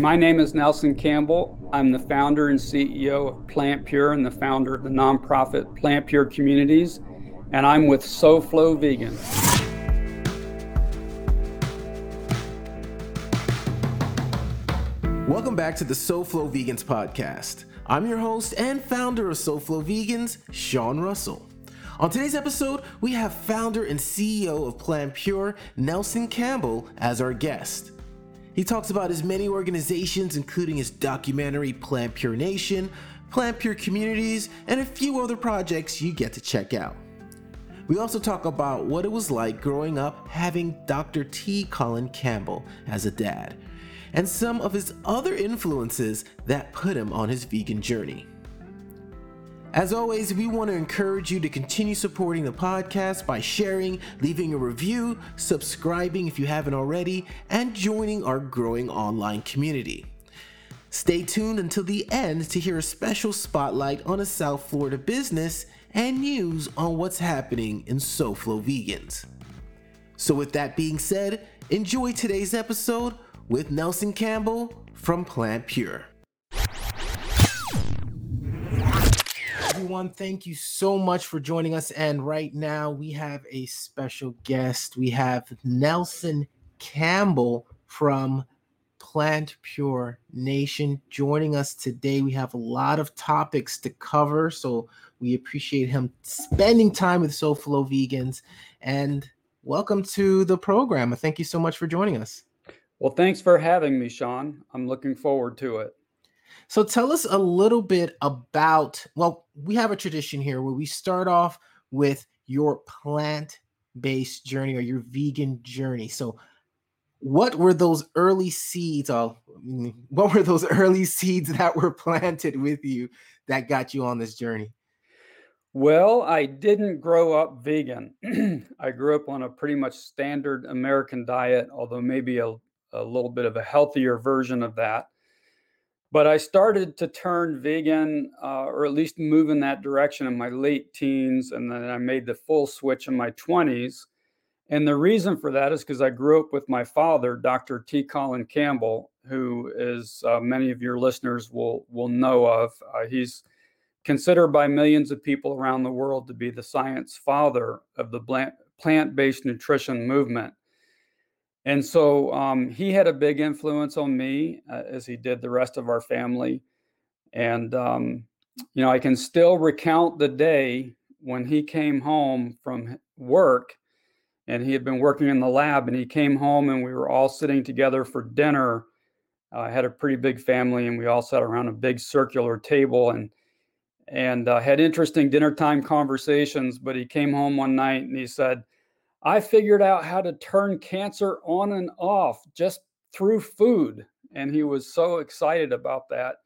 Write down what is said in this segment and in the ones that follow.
My name is Nelson Campbell. I'm the founder and CEO of Plant Pure and the founder of the nonprofit Plant Pure Communities, and I'm with SoFlo Vegan. Welcome back to the SoFlo Vegans podcast. I'm your host and founder of SoFlo Vegans, Sean Russell. On today's episode, we have founder and CEO of Plant Pure, Nelson Campbell, as our guest. He talks about his many organizations, including his documentary Plant Pure Nation, Plant Pure Communities, and a few other projects you get to check out. We also talk about what it was like growing up having Dr. T. Colin Campbell as a dad, and some of his other influences that put him on his vegan journey. As always, we want to encourage you to continue supporting the podcast by sharing, leaving a review, subscribing if you haven't already, and joining our growing online community. Stay tuned until the end to hear a special spotlight on a South Florida business and news on what's happening in SoFlo Vegans. So, with that being said, enjoy today's episode with Nelson Campbell from Plant Pure. Everyone. Thank you so much for joining us. And right now, we have a special guest. We have Nelson Campbell from Plant Pure Nation joining us today. We have a lot of topics to cover, so we appreciate him spending time with SoFlo Vegans. And welcome to the program. Thank you so much for joining us. Well, thanks for having me, Sean. I'm looking forward to it. So tell us a little bit about, well, we have a tradition here where we start off with your plant based journey or your vegan journey. So, what were those early seeds? Oh, what were those early seeds that were planted with you that got you on this journey? Well, I didn't grow up vegan. I grew up on a pretty much standard American diet, although maybe a, a little bit of a healthier version of that. But I started to turn vegan, uh, or at least move in that direction in my late teens, and then I made the full switch in my 20s. And the reason for that is because I grew up with my father, Dr. T. Colin Campbell, who is uh, many of your listeners will will know of. Uh, he's considered by millions of people around the world to be the science father of the plant-based nutrition movement. And so um, he had a big influence on me, uh, as he did the rest of our family. And, um, you know, I can still recount the day when he came home from work and he had been working in the lab and he came home and we were all sitting together for dinner. Uh, I had a pretty big family and we all sat around a big circular table and and uh, had interesting dinner time conversations. But he came home one night and he said, I figured out how to turn cancer on and off just through food. And he was so excited about that.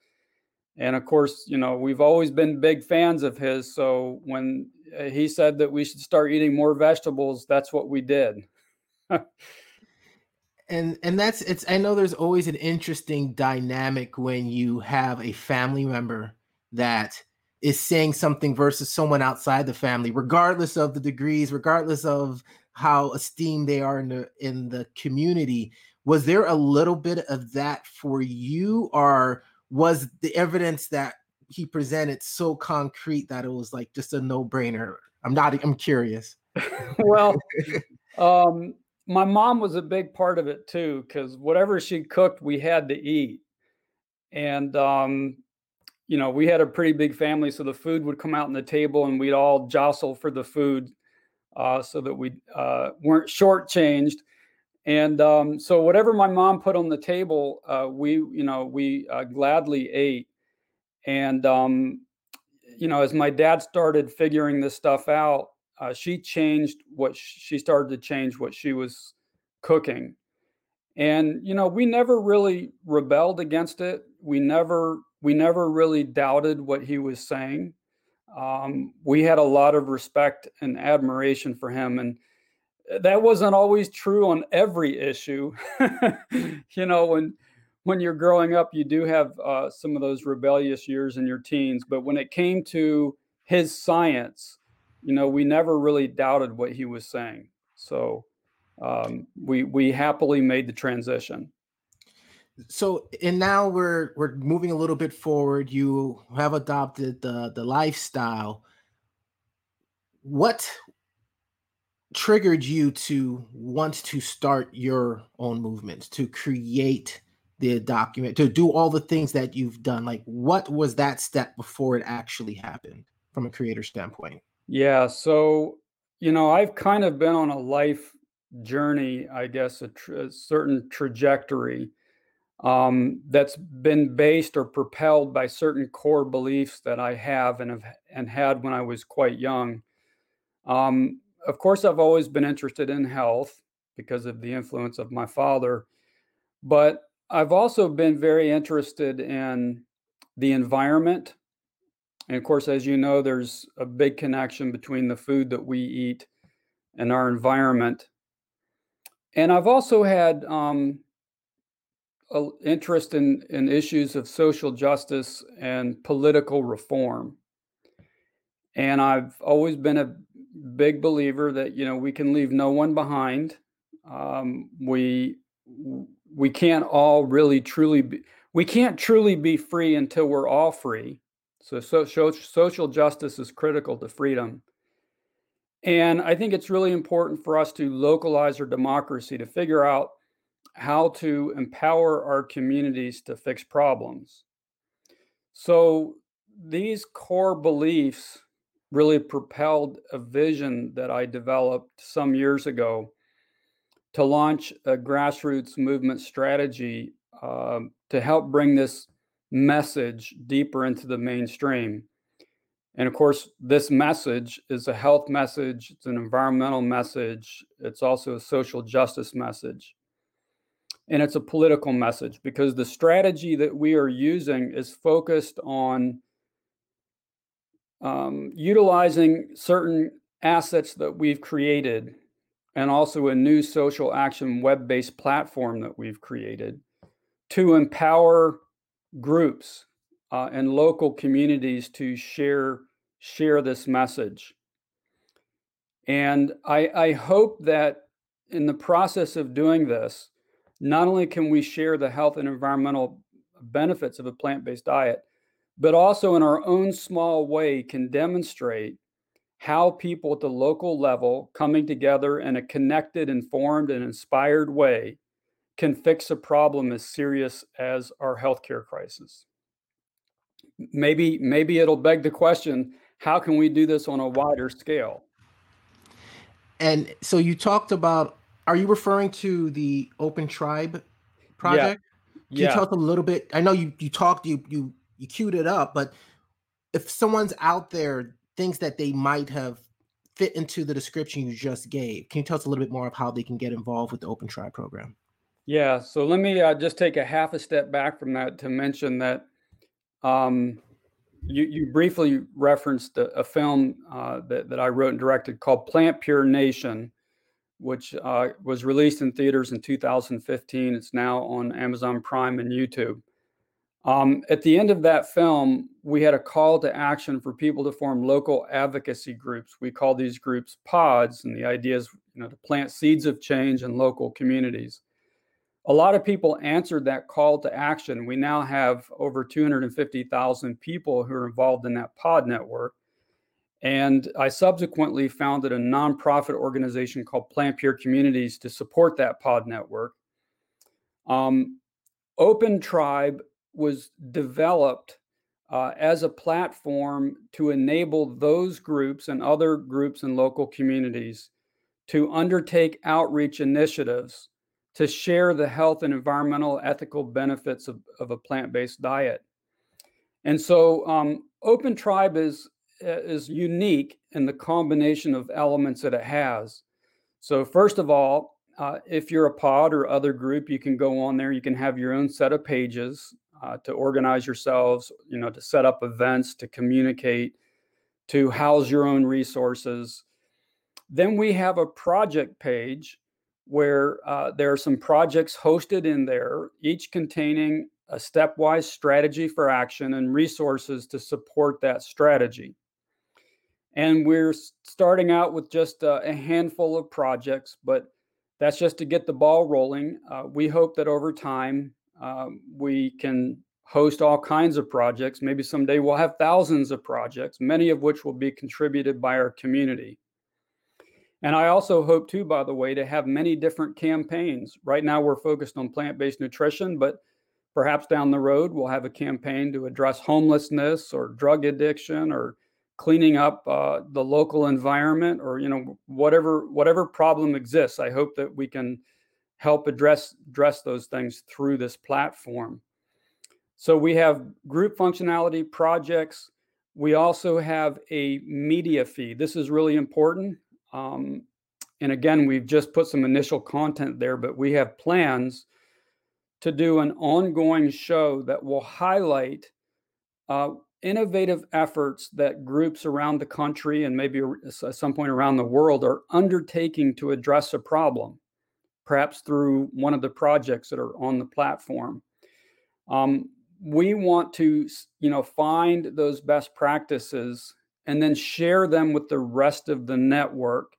And of course, you know, we've always been big fans of his. So when uh, he said that we should start eating more vegetables, that's what we did. and and that's it's I know there's always an interesting dynamic when you have a family member that is saying something versus someone outside the family, regardless of the degrees, regardless of how esteemed they are in the in the community. Was there a little bit of that for you, or was the evidence that he presented so concrete that it was like just a no-brainer? I'm not I'm curious. well, um, my mom was a big part of it too, because whatever she cooked, we had to eat. And um, you know, we had a pretty big family, so the food would come out on the table and we'd all jostle for the food uh, so that we uh, weren't shortchanged. And um, so whatever my mom put on the table, uh, we you know we uh, gladly ate. And um, you know, as my dad started figuring this stuff out, uh, she changed what she started to change what she was cooking. And you know, we never really rebelled against it. We never we never really doubted what he was saying um, we had a lot of respect and admiration for him. And uh, that wasn't always true on every issue. you know, when when you're growing up, you do have uh, some of those rebellious years in your teens. But when it came to his science, you know, we never really doubted what he was saying. So um, we we happily made the transition. So and now we're we're moving a little bit forward. You have adopted the the lifestyle. What triggered you to want to start your own movement, to create the document, to do all the things that you've done? Like, what was that step before it actually happened from a creator standpoint? Yeah, so you know, I've kind of been on a life journey, I guess, a, a certain trajectory um, that's been based or propelled by certain core beliefs that I have and have and had when I was quite young. Um, of course, I've always been interested in health because of the influence of my father, but I've also been very interested in the environment. And of course, as you know, there's a big connection between the food that we eat and our environment. And I've also had um, interest in, in issues of social justice and political reform. And I've always been a big believer that you know we can leave no one behind. Um, we we can't all really truly be, we can't truly be free until we're all free. So, so, so social justice is critical to freedom. And I think it's really important for us to localize our democracy to figure out how to empower our communities to fix problems. So these core beliefs really propelled a vision that I developed some years ago to launch a grassroots movement strategy uh, to help bring this message deeper into the mainstream. And of course, this message is a health message, it's an environmental message, it's also a social justice message and it's a political message because the strategy that we are using is focused on um, utilizing certain assets that we've created and also a new social action web based platform that we've created to empower groups uh, and local communities to share share this message. And I, I hope that in the process of doing this not only can we share the health and environmental benefits of a plant based diet, but also in our own small way can demonstrate how people at the local level coming together in a connected, informed, and inspired way can fix a problem as serious as our healthcare crisis. Maybe, maybe it'll beg the question how can we do this on a wider scale? And so you talked about are you referring to the Open Tribe project? Yeah. Can yeah. you tell us a little bit? I know you you talked you you you queued it up, but if someone's out there thinks that they might have fit into the description you just gave, can you tell us a little bit more of how they can get involved with the Open Tribe program? Yeah, so let me uh, just take a half a step back from that to mention that um, you, you briefly referenced a, a film uh, that, that I wrote and directed called Plant Pure Nation which uh, was released in theaters in 2015. It's now on Amazon Prime and YouTube. Um, at the end of that film, we had a call to action for people to form local advocacy groups. We call these groups pods, and the idea is you know, to plant seeds of change in local communities. A lot of people answered that call to action. We now have over 250,000 people who are involved in that pod network. And I subsequently founded a nonprofit organization called Plant Pure Communities to support that pod network. Um, Open Tribe was developed uh, as a platform to enable those groups and other groups and local communities to undertake outreach initiatives to share the health and environmental ethical benefits of, of a plant based diet. And so, um, Open Tribe is is unique in the combination of elements that it has. So, first of all, uh, if you're a pod or other group, you can go on there. You can have your own set of pages uh, to organize yourselves, you know, to set up events, to communicate, to house your own resources. Then we have a project page where uh, there are some projects hosted in there, each containing a stepwise strategy for action and resources to support that strategy. And we're starting out with just a, a handful of projects, but that's just to get the ball rolling. Uh, we hope that over time, Um, we can host all kinds of projects. Maybe someday we'll have thousands of projects, many of which will be contributed by our community. And I also hope, too, by the way, to have many different campaigns. Right now, we're focused on plant based nutrition, but perhaps down the road, we'll have a campaign to address homelessness or drug addiction or cleaning up uh, the local environment or you know whatever whatever problem exists i hope that we can help address address those things through this platform. So we have group functionality projects. We also have a media feed. This is really important um, and again we've just put some initial content there but we have plans to do an ongoing show that will highlight uh, innovative efforts that groups around the country and maybe at some point around the world are undertaking to address a problem, perhaps through one of the projects that are on the platform. Um, we want to, you know, find those best practices and then share them with the rest of the network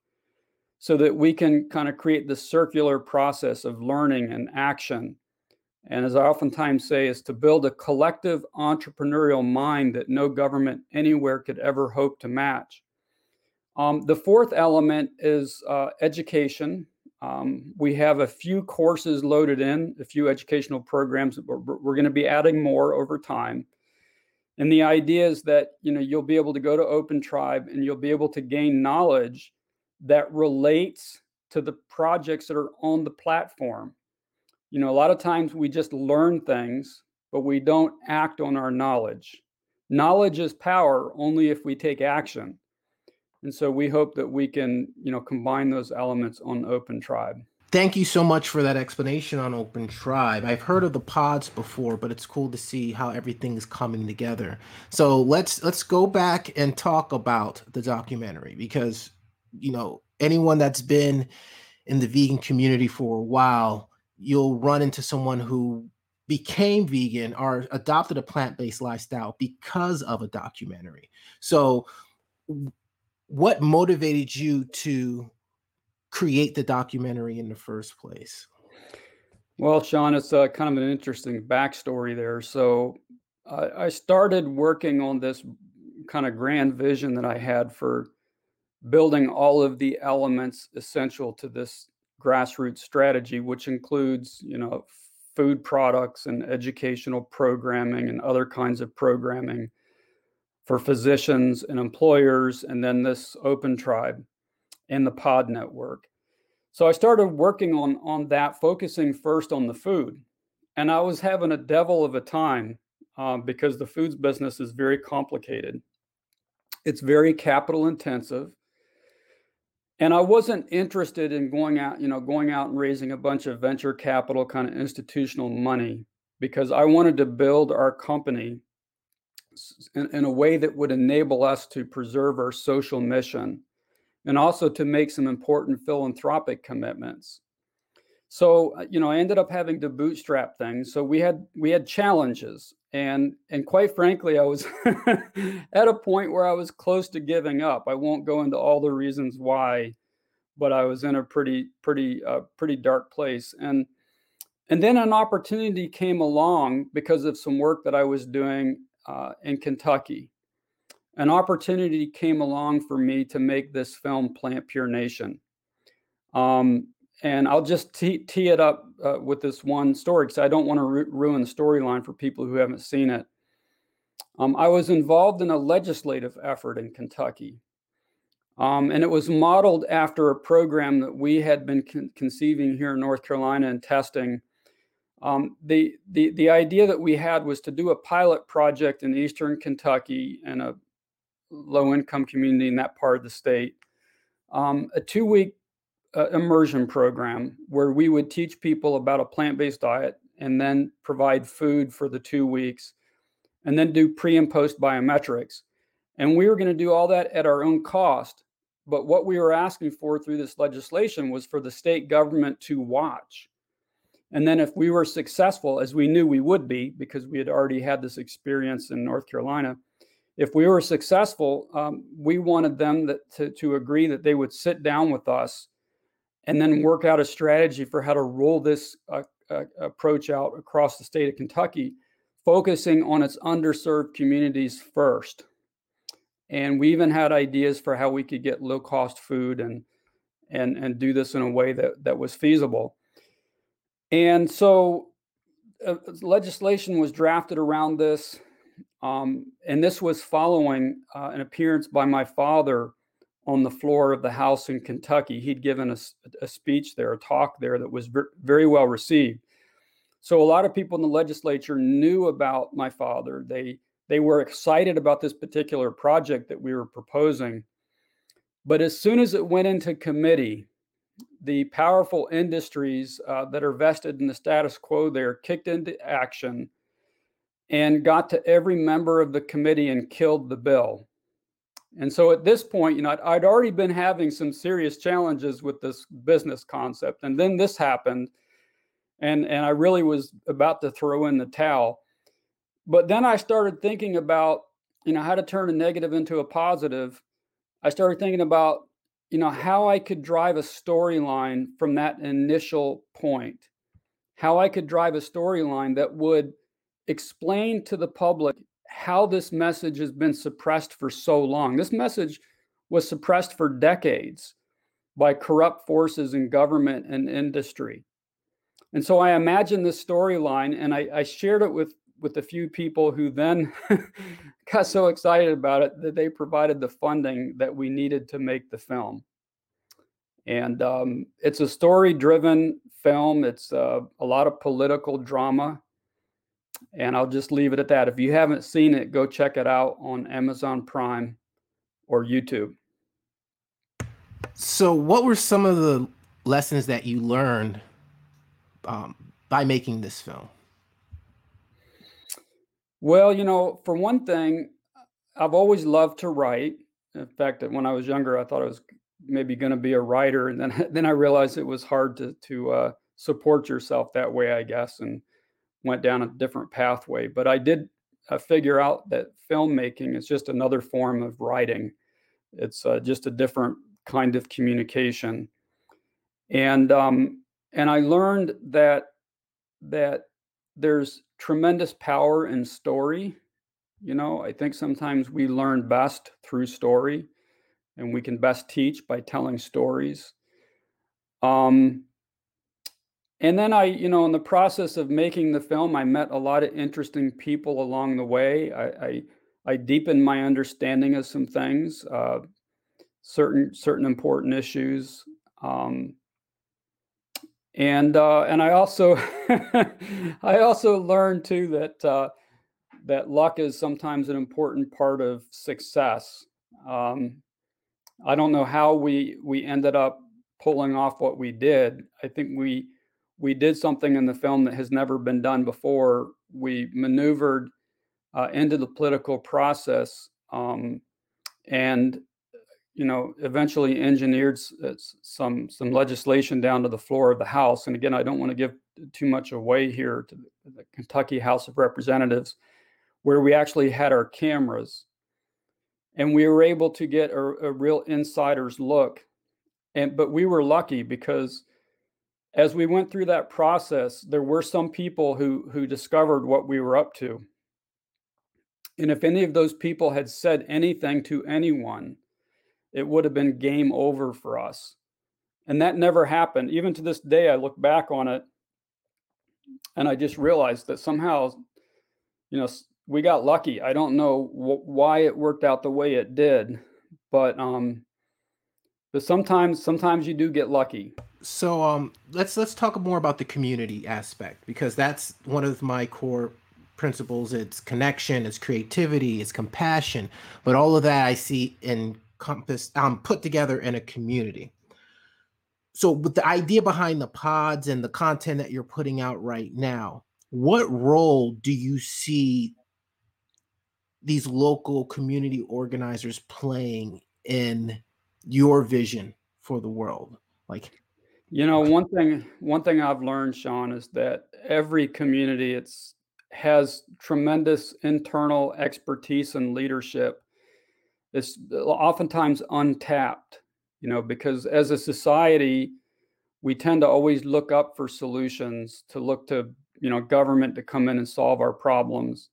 so that we can kind of create the circular process of learning and action and as I oftentimes say, is to build a collective entrepreneurial mind that no government anywhere could ever hope to match. Um, the fourth element is uh, education. Um, we have a few courses loaded in, a few educational programs. We're, we're going to be adding more over time. And the idea is that you know you'll be able to go to Open Tribe and you'll be able to gain knowledge that relates to the projects that are on the platform you know, a lot of times we just learn things, but we don't act on our knowledge. Knowledge is power only if we take action. And so we hope that we can, you know, combine those elements on Open Tribe. Thank you so much for that explanation on Open Tribe. I've heard of the pods before, but it's cool to see how everything is coming together. So let's let's go back and talk about the documentary because you know anyone that's been in the vegan community for a while you'll run into someone who became vegan or adopted a plant-based lifestyle because of a documentary. So what motivated you to create the documentary in the first place? Well, Sean, it's a, kind of an interesting backstory there. So I started working on this kind of grand vision that I had for building all of the elements essential to this grassroots strategy, which includes, you know, food products and educational programming and other kinds of programming for physicians and employers, and then this open tribe and the pod network. So I started working on on that, focusing first on the food, and I was having a devil of a time um, because the foods business is very complicated. It's very capital intensive and I wasn't interested in going out, you know, going out and raising a bunch of venture capital kind of institutional money because I wanted to build our company in, in, a way that would enable us to preserve our social mission and also to make some important philanthropic commitments. So, uh, you know, I ended up having to bootstrap things. So we had we had challenges and and quite frankly, I was at a point where I was close to giving up. I won't go into all the reasons why, but I was in a pretty pretty uh, pretty dark place. And and then an opportunity came along because of some work that I was doing uh, in Kentucky. An opportunity came along for me to make this film, Plant Pure Nation. Um, and I'll just tee, tee it up uh, with this one story because I don't want to ru- ruin the storyline for people who haven't seen it. Um, I was involved in a legislative effort in Kentucky, um, and it was modeled after a program that we had been con- conceiving here in North Carolina and testing. Um, the, the, the idea that we had was to do a pilot project in eastern Kentucky and a low income community in that part of the state. Um, a two week uh, immersion program where we would teach people about a plant-based diet and then provide food for the two weeks and then do pre and post biometrics. And we were going to do all that at our own cost but what we were asking for through this legislation was for the state government to watch. And then if we were successful as we knew we would be because we had already had this experience in north carolina if we were successful um, we wanted them that, to, to agree that they would sit down with us and then work out a strategy for how to roll this uh, uh, approach out across the state of Kentucky, focusing on its underserved communities first. And we even had ideas for how we could get low cost food and and and do this in a way that that was feasible. And so uh, legislation was drafted around this, um, and this was following uh, an appearance by my father on the floor of the House in Kentucky. He'd given a, a speech there, a talk there that was ver- very well received. So a lot of people in the legislature knew about my father. They they were excited about this particular project that we were proposing. But as soon as it went into committee, the powerful industries uh, that are vested in the status quo there kicked into action and got to every member of the committee and killed the bill. And so at this point, you know, I'd, I'd, already been having some serious challenges with this business concept. And then this happened. And, and I really was about to throw in the towel. But then I started thinking about, you know, how to turn a negative into a positive. I started thinking about, you know, how I could drive a storyline from that initial point, how I could drive a storyline that would explain to the public how this message has been suppressed for so long. This message was suppressed for decades by corrupt forces in government and industry. And so I imagined this storyline and I, I, shared it with, with a few people who then got so excited about it that they provided the funding that we needed to make the film. And um, it's a story driven film, it's uh, a lot of political drama and I'll just leave it at that. If you haven't seen it, go check it out on Amazon Prime or YouTube. So, what were some of the lessons that you learned um, by making this film? Well, you know, for one thing, I've always loved to write. In fact, when I was younger, I thought I was maybe going to be a writer, and then then I realized it was hard to to uh, support yourself that way, I guess, and went down a different pathway. But I did uh, figure out that filmmaking is just another form of writing. It's uh, just a different kind of communication, and um, and I learned that that there's tremendous power in story. You know, I think sometimes we learn best through story, and we can best teach by telling stories. Um, and then I, you know, in the process of making the film, I met a lot of interesting people along the way. I, I, I deepened my understanding of some things, uh, certain certain important issues, um, and uh, and I also I also learned too that uh, that luck is sometimes an important part of success. Um, I don't know how we we ended up pulling off what we did. I think we we did something in the film that has never been done before. We maneuvered uh, into the political process um, and you know eventually engineered uh, some some legislation down to the floor of the house. And again i don't want to give too much away here to the kentucky house of representatives where we actually had our cameras. And we were able to get a, a real insider's look. And but we were lucky because as we went through that process, there were some people who who discovered what we were up to. And if any of those people had said anything to anyone, it would have been game over for us. And that never happened. Even to this day, I look back on it and I just realized that somehow, you know, we got lucky. I don't know wh- why it worked out the way it did, but um, but sometimes sometimes you do get lucky so um let's let's talk more about the community aspect because that's one of my core principles. It's connection it's creativity it's compassion. But all of that i see encompassed um put together in a community. So with the idea behind the pods and the content that you're putting out right now what role do you see these local community organizers playing in your vision for the world? Like you know, one thing one thing I've learned, Sean, is that every community it's has tremendous internal expertise and leadership. It's oftentimes untapped, you know, because as a society, we tend to always look up for solutions to look to you know government to come in and solve our problems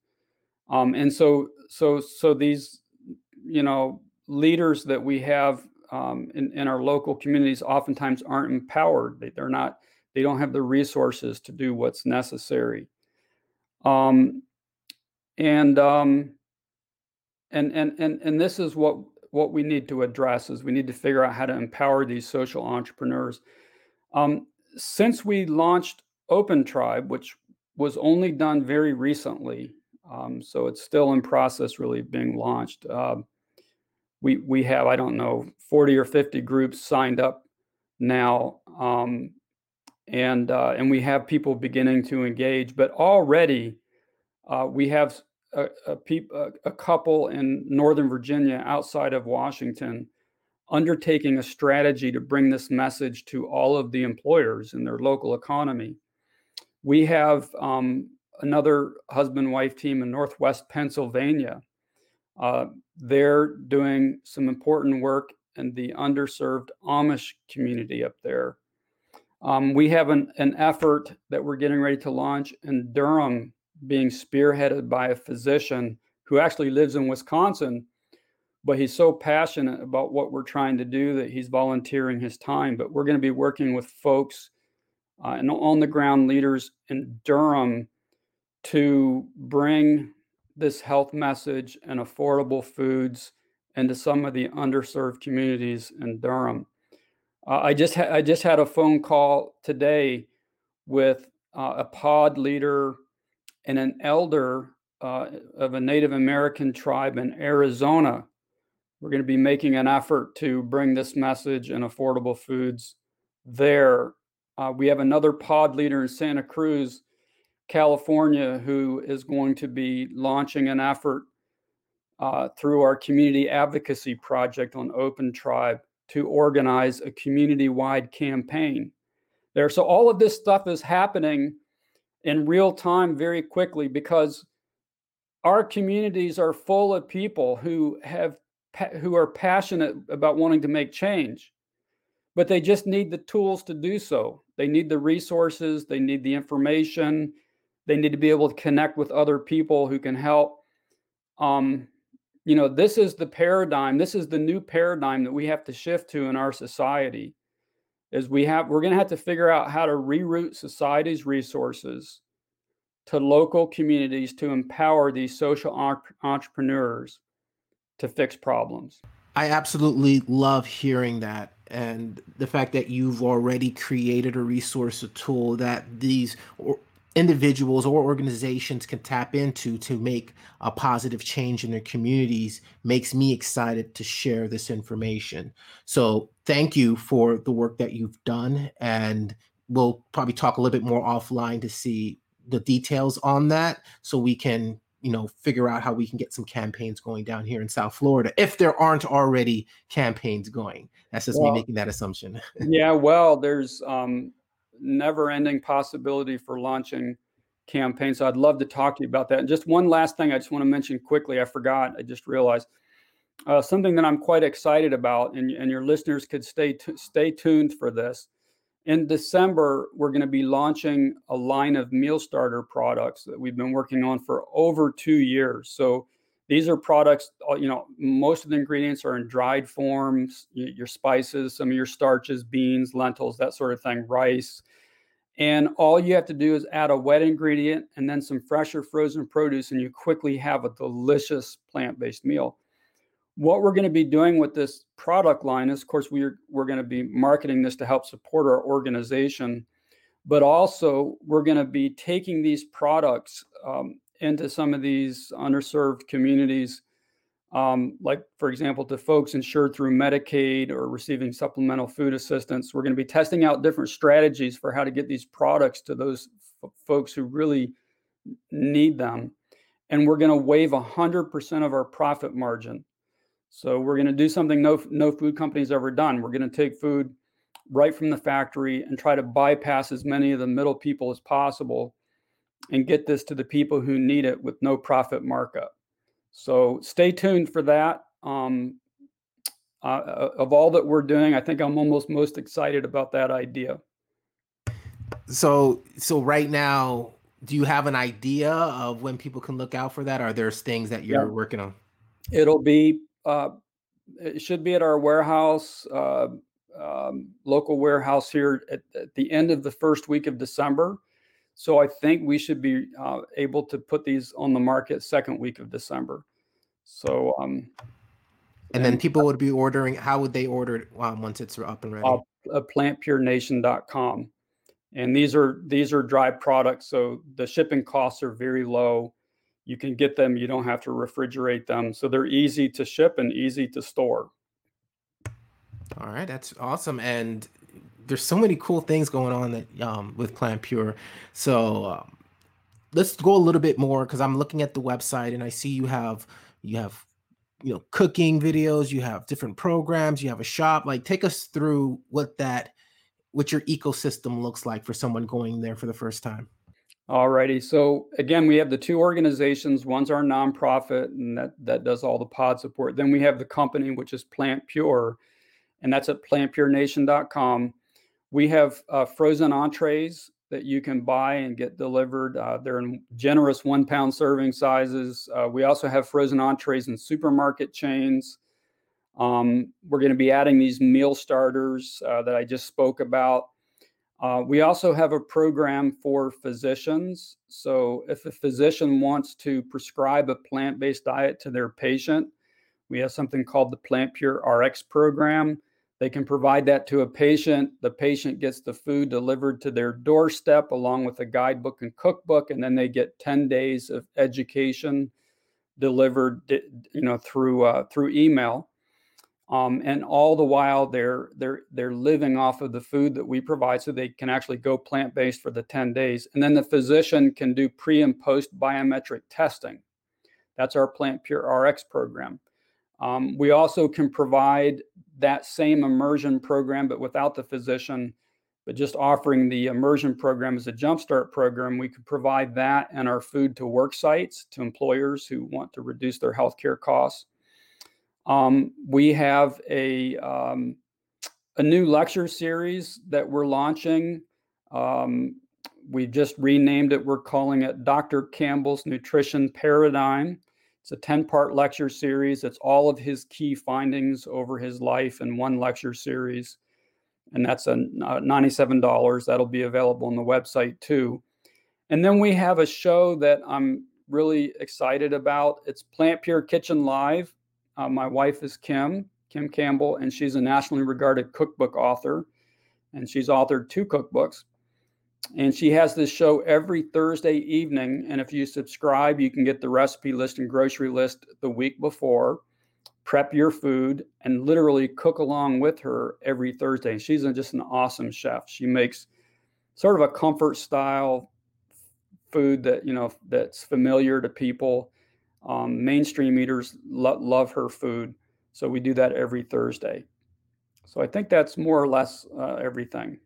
um, and so so so these you know leaders that we have um, in, in our local communities oftentimes aren't empowered they, they're not they don't have the resources to do what's necessary um, and um, and and and and this is what what we need to address is we need to figure out how to empower these social entrepreneurs um, since we launched Open Tribe, which was only done very recently, um, so it's still in process, really being launched. Uh, we we have I don't know 40 or 50 groups signed up now, um, and uh, and we have people beginning to engage. But already uh, we have a, a, peop, a, a couple in Northern Virginia outside of Washington undertaking a strategy to bring this message to all of the employers in their local economy. We have um, another husband wife team in Northwest Pennsylvania. Uh, they're doing some important work in the underserved Amish community up there. Um, we have an, an effort that we're getting ready to launch in Durham, being spearheaded by a physician who actually lives in Wisconsin but he's so passionate about what we're trying to do that he's volunteering his time. But we're going to be working with folks uh, and on the ground leaders in Durham to bring this health message and affordable foods into some of the underserved communities in Durham. Uh, I just ha- I just had a phone call today with uh, a pod leader and an elder uh, of a Native American tribe in Arizona we're going to be making an effort to bring this message and affordable foods there. Uh, we have another pod leader in Santa Cruz, California, who is going to be launching an effort uh, through our community advocacy project on Open Tribe to organize a community wide campaign there. So, all of this stuff is happening in real time very quickly because our communities are full of people who have who are passionate about wanting to make change, but they just need the tools to do so. They need the resources, they need the information, they need to be able to connect with other people who can help. Um, you know, this is the paradigm. This is the new paradigm that we have to shift to in our society. Is we have we're going to have to figure out how to reroute society's resources to local communities to empower these social entrepreneurs to fix problems. I absolutely love hearing that. And the fact that you've already created a resource, a tool that these individuals or organizations can tap into to make a positive change in their communities makes me excited to share this information. So, thank you for the work that you've done. And we'll probably talk a little bit more offline to see the details on that so we can you know figure out how we can get some campaigns going down here in South Florida if there aren't already campaigns going. That's just well, me making that assumption. yeah, well, there's um, never-ending possibility for launching campaigns. So I'd love to talk to you about that. And just one last thing, I just want to mention quickly. I forgot. I just realized uh, something that I'm quite excited about, and, and your listeners could stay t- stay tuned for this in December, we're going to be launching a line of meal starter products that we've been working on for over two years. So these are products, uh, you know, most of the ingredients are in dried forms, your spices, some of your starches, beans, lentils, that sort of thing, rice. And all you have to do is add a wet ingredient and then some fresh or frozen produce, and you quickly have a delicious plant based meal what we're going to be doing with this product line is of course we're we're going to be marketing this to help support our organization but also we're going to be taking these products um, into some of these underserved communities um, like for example to folks insured through medicaid or receiving supplemental food assistance we're going to be testing out different strategies for how to get these products to those f- folks who really need them and we're going to waive 100% of our profit margin so we're going to do something no no food company's ever done. We're going to take food right from the factory and try to bypass as many of the middle people as possible and get this to the people who need it with no profit markup. So stay tuned for that. Um, uh, of all that we're doing, I think I'm almost most excited about that idea. So so right now, do you have an idea of when people can look out for that? Are there things that you're working on? It'll be, uh, it should be at our warehouse, uh, um, local warehouse here at, at the end of the first week of December. So I think we should be uh, able to put these on the market second week of December. So um, And then people would be ordering. How would they order it um, once it's up and uh, ready? uh, plantpurenation.com. And these are these are dry products, so the shipping costs are very low. You can get them. You don't have to refrigerate them, so they're easy to ship and easy to store. All right, that's awesome. And there's so many cool things going on that um, with Plant Pure. So um, let's go a little bit more because I'm looking at the website and I see you have you have you know cooking videos, you have different programs, you have a shop. Like take us through what that what your ecosystem looks like for someone going there for the first time. Alrighty. So again, we have the two organizations. One's our nonprofit, and that that does all the pod support. Then we have the company, which is Plant Pure, and that's at plantpurenation.com. We have uh, frozen entrees that you can buy and get delivered. Uh, they're in generous one pound serving sizes. Uh, we also have frozen entrees in supermarket chains. Um, we're going to be adding these meal starters uh, that I just spoke about. Uh, we also have a program for physicians. So, if a physician wants to prescribe a plant based diet to their patient, we have something called the Plant Pure RX program. They can provide that to a patient. The patient gets the food delivered to their doorstep along with a guidebook and cookbook, and then they get 10 days of education delivered, you know, through uh, through email. Um, and all the while they're they're they're living off of the food that we provide, so they can actually go plant based for the 10 days. And then the physician can do pre and post biometric testing. That's our Plant Pure RX program. Um, we also can provide that same immersion program, but without the physician, but just offering the immersion program as a jumpstart program. We could provide that and our food to work sites to employers who want to reduce their healthcare costs. Um, we have a um, a new lecture series that we're launching. Um, we just renamed it. We're calling it Dr. Campbell's Nutrition Paradigm. It's a 10 part lecture series. It's all of his key findings over his life in one lecture series. And that's a uh, $97. That'll be available on the website too. And then we have a show that I'm really excited about. It's Plant Pure Kitchen Live. Uh, my wife is Kim, Kim Campbell, and she's a nationally regarded cookbook author. And she's authored two cookbooks. And she has this show every Thursday evening. And if you subscribe, you can get the recipe list and grocery list the week before, prep your food, and literally cook along with her every Thursday. She's just an awesome chef. She makes sort of a comfort style food that, you know, that's familiar to people. Um, mainstream eaters lo- love her food. So we do that every Thursday. So I think that's more or less uh, everything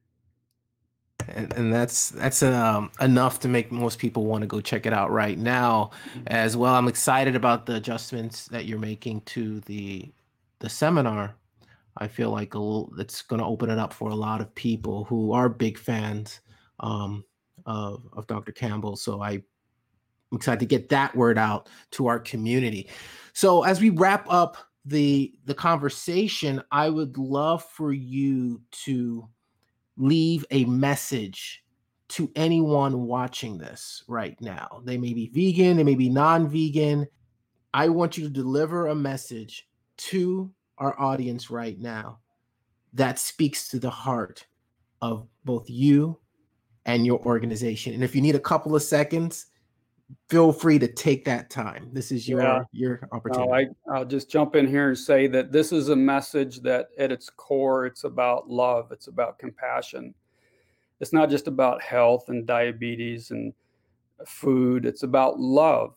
and, and that's that's um, enough to make most people want to go check it out right now as well. I'm excited about the adjustments that you're making to the the seminar. I feel like a little, it's going to open it up for a lot of people who are big fans um, of, of dr campbell. So i'm excited to get that word out to our community. So as we wrap up the the conversation i would love for you to leave a message to anyone watching this right now. They may be vegan, they may be non vegan. I want you to deliver a message to our audience right now that speaks to the heart of both you and your organization. And if you need a couple of seconds, feel free to take that time. This is your yeah. your opportunity. No, I, I'll just jump in here and say that this is a message that at its core, it's about love. It's about compassion. It's not just about health and diabetes and food. It's about love.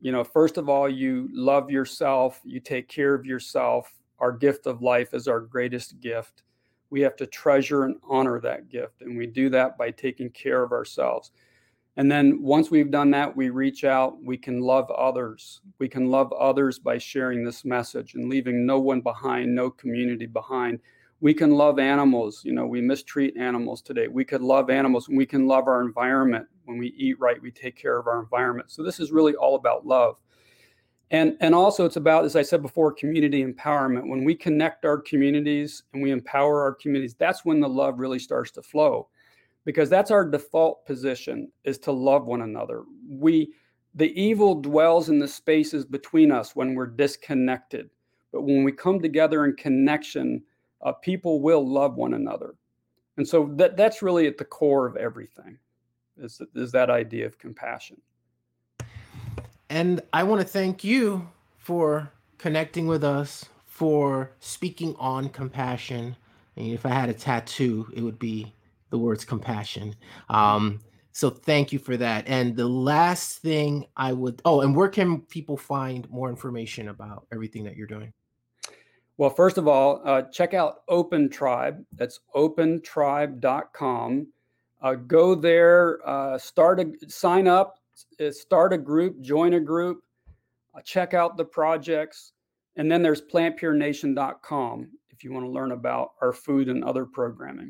You know, first of all, you love yourself. You take care of yourself. Our gift of life is our greatest gift. We have to treasure and honor that gift, and we do that by taking care of ourselves and then once we've done that, we reach out, we can love others. We can love others by sharing this message and leaving no one behind, no community behind. we can love animals. You know, we mistreat animals today. We could love animals and we can love our environment. When we eat right, we take care of our environment. So this is really all about love. And, and also it's about, as I said before, community empowerment. When we connect our communities and we empower our communities, that's when the love really starts to flow because that's our default position is to love one another. We the evil dwells in the spaces between us when we're disconnected. But when we come together in connection, uh, people will love one another. And so that, that's really at the core of everything is, is that idea of compassion. And I want to thank you for connecting with us, for speaking on compassion. If I had a tattoo, it would be the words compassion. Um, so thank you for that. And the last thing I would oh, and where can people find more information about everything that you're doing? Well, first of all, uh, check out Open Tribe. That's opentribe.com. Uh, go there, uh, start a sign up, uh, start a group, join a group, uh, check out the projects, and then there's plantpurenation.com if you want to learn about our food and other programming.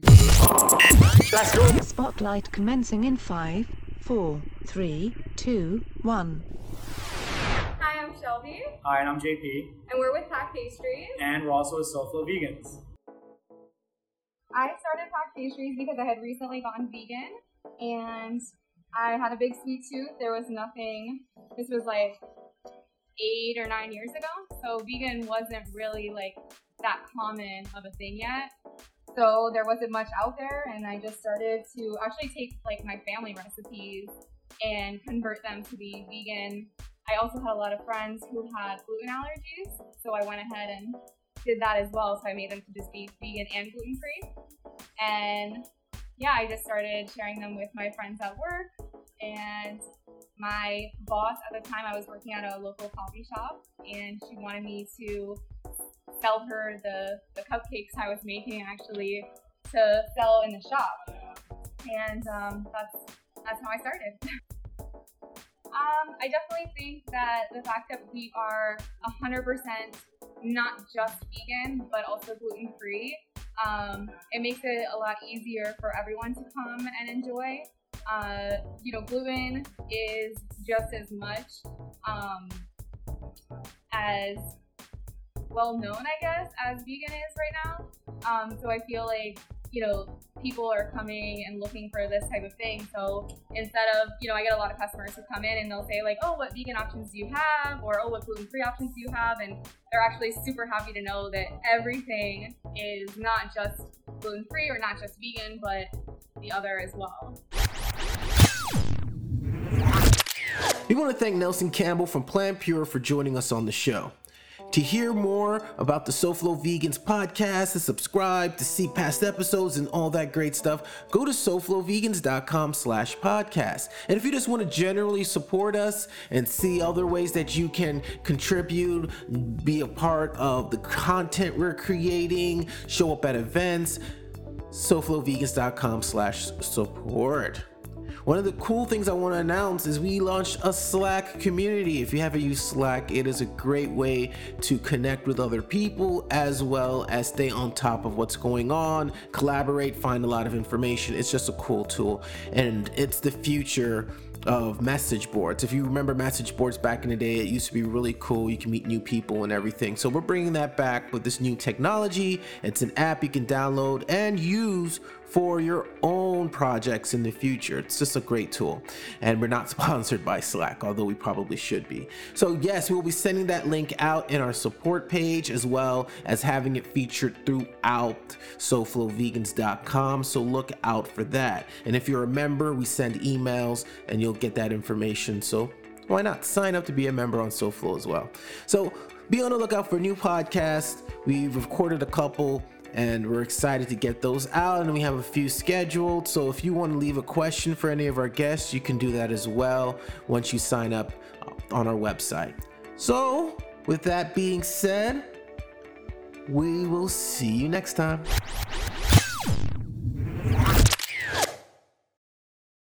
Let's go. Spotlight commencing in five, four, three, two, one. Hi, I'm Shelby. Hi, and I'm JP. And we're with Pack Pastries. And we're also with SoFlo Vegans. I started Pack Pastries because I had recently gone vegan and I had a big sweet tooth. There was nothing, this was like eight or nine years ago. So vegan wasn't really like that common of a thing yet. So there wasn't much out there, and I just started to actually take like my family recipes and convert them to be vegan. I also had a lot of friends who had gluten allergies, so I went ahead and did that as well. So I made them to just be vegan and gluten free. And yeah, I just started sharing them with my friends at work. And my boss at the time, I was working at a local coffee shop, and she wanted me to sell her the, the cupcakes I was making actually to sell in the shop. And um, that's that's how I started. um, I definitely think that the fact that we are 100% not just vegan, but also gluten free, um, it makes it a lot easier for everyone to come and enjoy. Uh, you know, gluten is just as much um, as well known, I guess, as vegan is right now. Um, so I feel like you know people are coming and looking for this type of thing. So instead of you know, I get a lot of customers who come in and they'll say like, oh, what vegan options do you have, or oh, what gluten free options do you have, and they're actually super happy to know that everything is not just gluten free or not just vegan, but the other as well. We want to thank Nelson Campbell from Plant Pure for joining us on the show. To hear more about the SoFlo Vegans podcast, to subscribe, to see past episodes and all that great stuff, go to SoFloVegans.com slash podcast. And if you just want to generally support us and see other ways that you can contribute, be a part of the content we're creating, show up at events, SoFloVegans.com slash support. One of the cool things I want to announce is we launched a Slack community. If you haven't used Slack, it is a great way to connect with other people as well as stay on top of what's going on, collaborate, find a lot of information. It's just a cool tool and it's the future of message boards. If you remember message boards back in the day, it used to be really cool. You can meet new people and everything. So we're bringing that back with this new technology. It's an app you can download and use for your own projects in the future. It's just a great tool. And we're not sponsored by Slack, although we probably should be. So, yes, we'll be sending that link out in our support page as well as having it featured throughout SoFloVegans.com. So, look out for that. And if you're a member, we send emails and you'll get that information. So, why not sign up to be a member on SoFlo as well? So, be on the lookout for new podcasts. We've recorded a couple and we're excited to get those out and we have a few scheduled so if you want to leave a question for any of our guests you can do that as well once you sign up on our website so with that being said we will see you next time